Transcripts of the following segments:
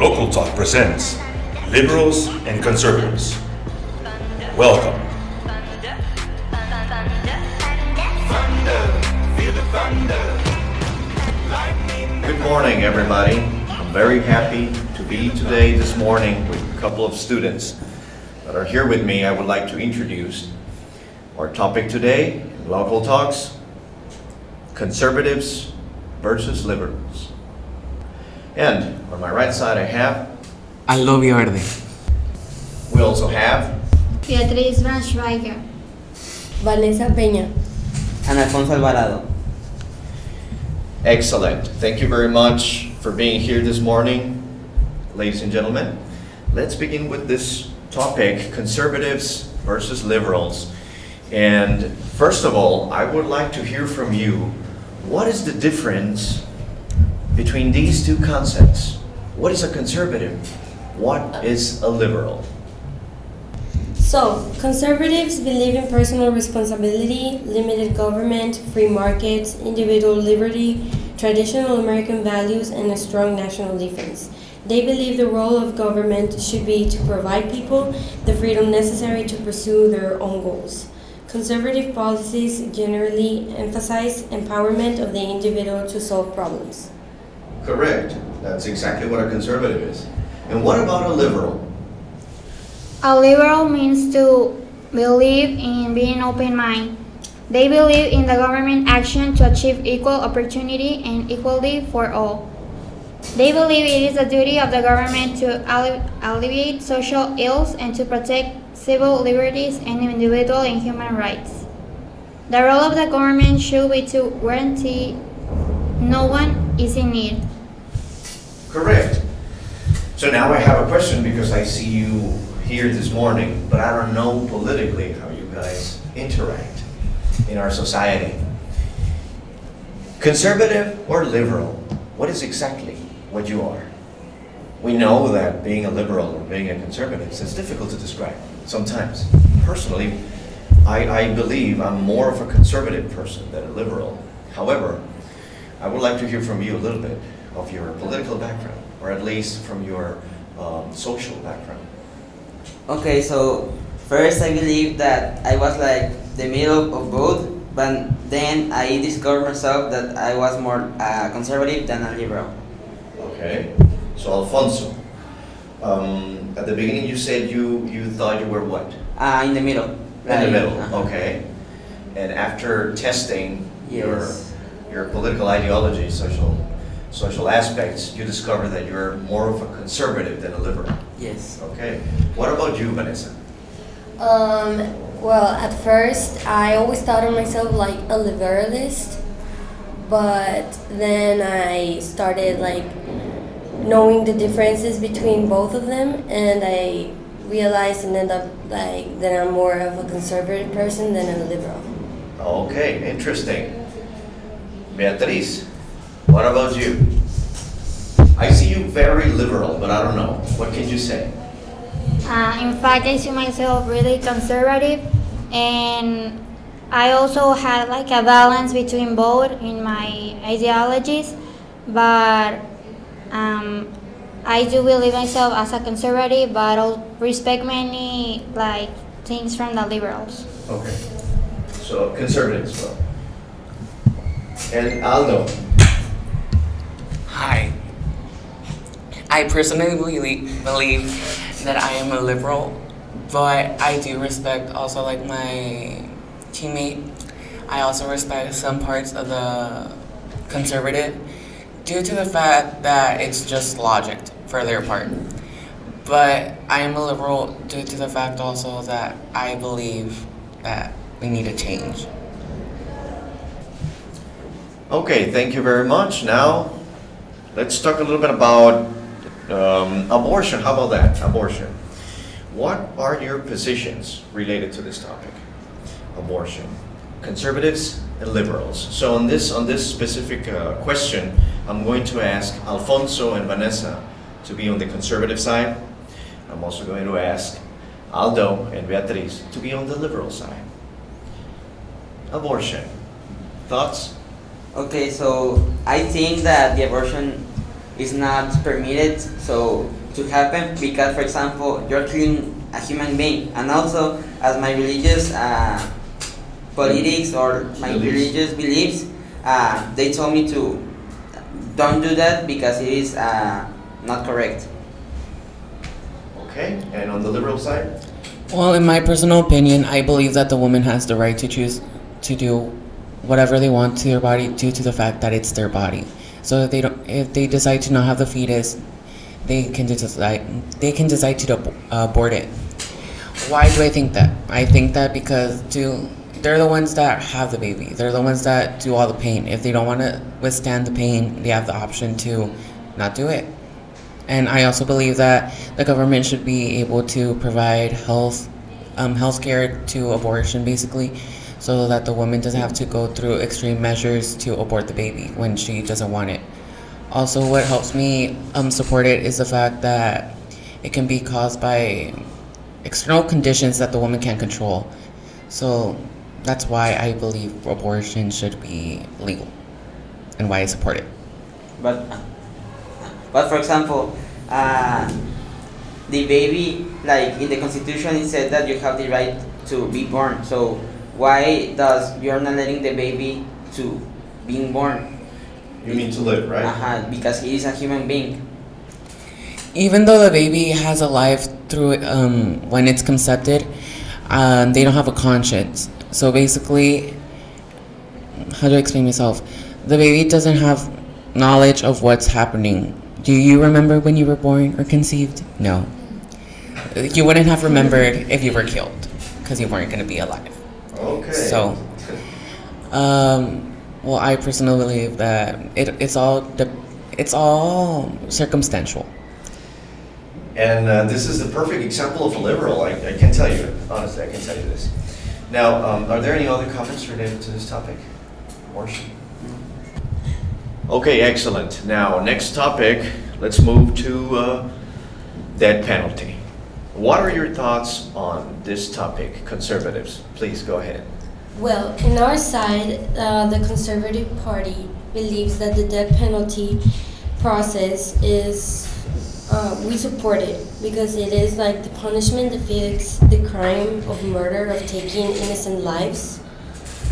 Local Talk presents Liberals and Conservatives. Welcome. Good morning, everybody. I'm very happy to be today this morning with a couple of students that are here with me. I would like to introduce our topic today, Local Talks, Conservatives versus Liberals. And on my right side I have, Aldo Verde. we also have, Beatriz Braunschweiger. Vanessa Peña. Ana Alfonso Alvarado. excellent. Thank you very much for being here this morning, ladies and gentlemen. Let's begin with this topic, conservatives versus liberals. And first of all, I would like to hear from you, what is the difference between these two concepts? What is a conservative? What is a liberal? So, conservatives believe in personal responsibility, limited government, free markets, individual liberty, traditional American values, and a strong national defense. They believe the role of government should be to provide people the freedom necessary to pursue their own goals. Conservative policies generally emphasize empowerment of the individual to solve problems. Correct. That's exactly what a conservative is. And what about a liberal? A liberal means to believe in being open minded. They believe in the government action to achieve equal opportunity and equality for all. They believe it is the duty of the government to alle- alleviate social ills and to protect civil liberties and individual and human rights. The role of the government should be to guarantee no one is in need. Correct. So now I have a question because I see you here this morning, but I don't know politically how you guys interact in our society. Conservative or liberal? What is exactly what you are? We know that being a liberal or being a conservative is difficult to describe sometimes. Personally, I, I believe I'm more of a conservative person than a liberal. However, I would like to hear from you a little bit of your political background, or at least from your um, social background. Okay, so first I believe that I was like the middle of both, but then I discovered myself that I was more uh, conservative than a liberal. Okay, so Alfonso, um, at the beginning you said you, you thought you were what? Uh, in the middle. In the middle, uh-huh. okay. And after testing your, your political ideology, social, social aspects, you discover that you're more of a conservative than a liberal. Yes. Okay, what about you, Vanessa? Um, well, at first, I always thought of myself like a liberalist, but then I started like knowing the differences between both of them, and I realized and ended up like that I'm more of a conservative person than a liberal. Okay, interesting. Beatriz, what about you? I see you very liberal, but I don't know. What can you say? Uh, in fact, I see myself really conservative, and I also had like a balance between both in my ideologies, but um, I do believe myself as a conservative, but I'll respect many like things from the liberals. Okay. So conservative as well. And Aldo. I personally believe, that I am a liberal, but I do respect also like my teammate. I also respect some parts of the conservative due to the fact that it's just logic for their part. But I am a liberal due to the fact also that I believe that we need a change. Okay, thank you very much. Now, let's talk a little bit about um, abortion. How about that? Abortion. What are your positions related to this topic? Abortion. Conservatives and liberals. So on this on this specific uh, question, I'm going to ask Alfonso and Vanessa to be on the conservative side. I'm also going to ask Aldo and Beatriz to be on the liberal side. Abortion. Thoughts? Okay, so I think that the abortion is not permitted so to happen because for example you're killing a human being and also as my religious uh, politics or my Beliefs. religious beliefs uh, they told me to don't do that because it is uh, not correct Okay, and on the liberal side? Well, in my personal opinion, I believe that the woman has the right to choose to do whatever they want to their body due to the fact that it's their body. So if they don't, if they decide to not have the fetus, they can decide they can decide to abort it. Why do I think that? I think that because to they're the ones that have the baby. They're the ones that do all the pain. If they don't want to withstand the pain, they have the option to not do it. And I also believe that the government should be able to provide health, um, health care to abortion, basically, so that the woman doesn't have to go through extreme measures to abort the baby when she doesn't want it. Also, what helps me um, support it is the fact that it can be caused by external conditions that the woman can't control. So that's why I believe abortion should be legal and why I support it. But, but for example, uh, the baby, like in the constitution, it said that you have the right to be born. So why does you're not letting the baby to being born? You mean to live, right? Uh-huh, because he is a human being. Even though the baby has a life through um, when it's conceived, um, they don't have a conscience. So basically, how do I explain myself? The baby doesn't have knowledge of what's happening. Do you remember when you were born or conceived? No. You wouldn't have remembered if you were killed because you weren't going to be alive. Okay. So, um, well, I personally believe that it, it's all de- it's all circumstantial. And uh, this is the perfect example of a liberal, I, I can tell you, honestly, I can tell you this. Now, um, are there any other comments related to this topic? Abortion? Okay, excellent. Now, next topic, let's move to uh, death penalty. What are your thoughts on this topic, conservatives? Please go ahead. Well, in our side, uh, the Conservative Party believes that the death penalty process is, uh, we support it because it is like the punishment that fits the crime of murder, of taking innocent lives.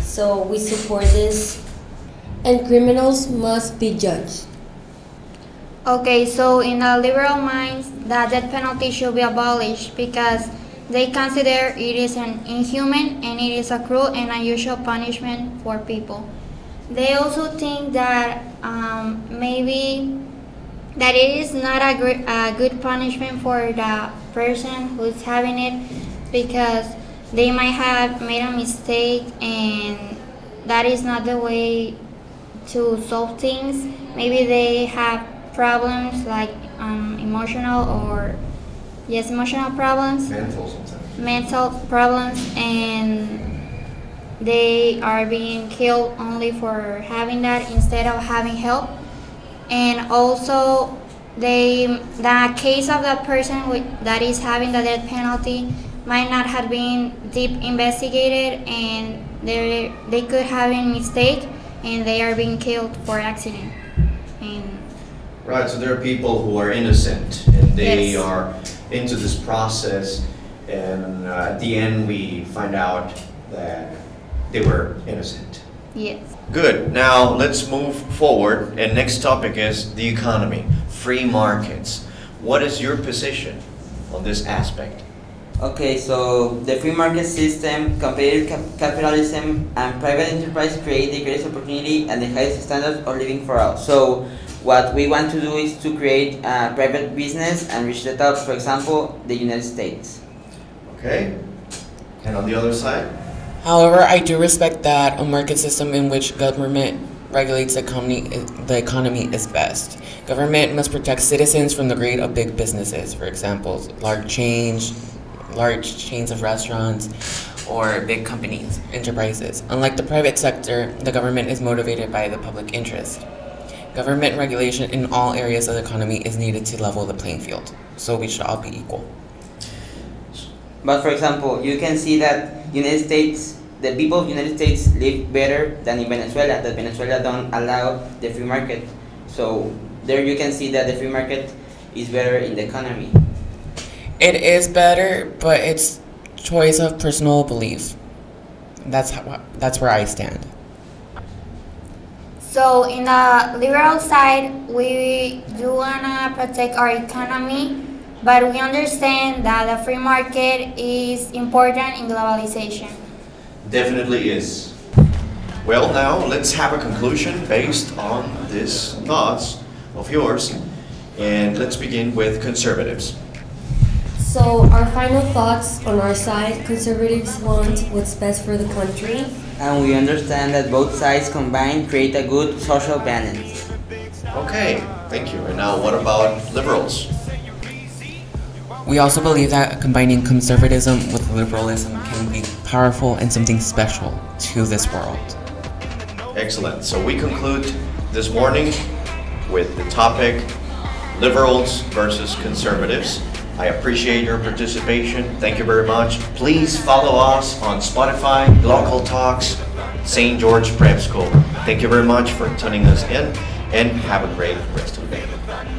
So we support this, and criminals must be judged. Okay, so in the liberal minds, the death penalty should be abolished because they consider it is an inhuman and it is a cruel and unusual punishment for people. They also think that um, maybe that it is not a, gr- a good punishment for the person who's having it because they might have made a mistake and that is not the way to solve things. Maybe they have problems like um, emotional or yes, emotional problems, Mental sometimes. mental problems, and they are being killed only for having that instead of having help. And also, they the case of that person with, that is having the death penalty might not have been deep investigated, and they they could have been mistake, and they are being killed for accident. And Right, so there are people who are innocent and they Yes. are into this process, and uh, at the end, we find out that they were innocent. yes. Good. Now let's move forward. And next topic is the economy, free markets. What is your position on this aspect? Okay, so the free market system, competitive cap- capitalism, and private enterprise create the greatest opportunity and the highest standards of living for all. So, what we want to do is to create a private business and reach the top. For example, the United States. Okay. And on the other side? However, I do respect that a market system in which government regulates the economy, the economy is best. Government must protect citizens from the greed of big businesses, for example, large chains, large chains of restaurants, or big companies, enterprises. Unlike the private sector, the government is motivated by the public interest. Government regulation in all areas of the economy is needed to level the playing field, so we should all be equal. But for example, you can see that United States, the people of United States live better than in Venezuela. That Venezuela don't allow the free market. So there you can see that the free market is better in the economy. It is better, but it's choice of personal belief. That's how, that's where I stand. So in the liberal side, we do wanna protect our economy, but we understand that the free market is important in globalization. Definitely is. Well, now let's have a conclusion based on these thoughts of yours, and let's begin with conservatives. So, our final thoughts on our side conservatives want what's best for the country. And we understand that both sides combined create a good social balance. Okay, thank you. And now, what about liberals? We also believe that combining conservatism with liberalism can be powerful and something special to this world. Excellent. So, we conclude this morning with the topic liberals versus conservatives. I appreciate your participation. Thank you very much. Please follow us on Spotify, Local Talks, St. George Prep School. Thank you very much for tuning us in and have a great rest of the day.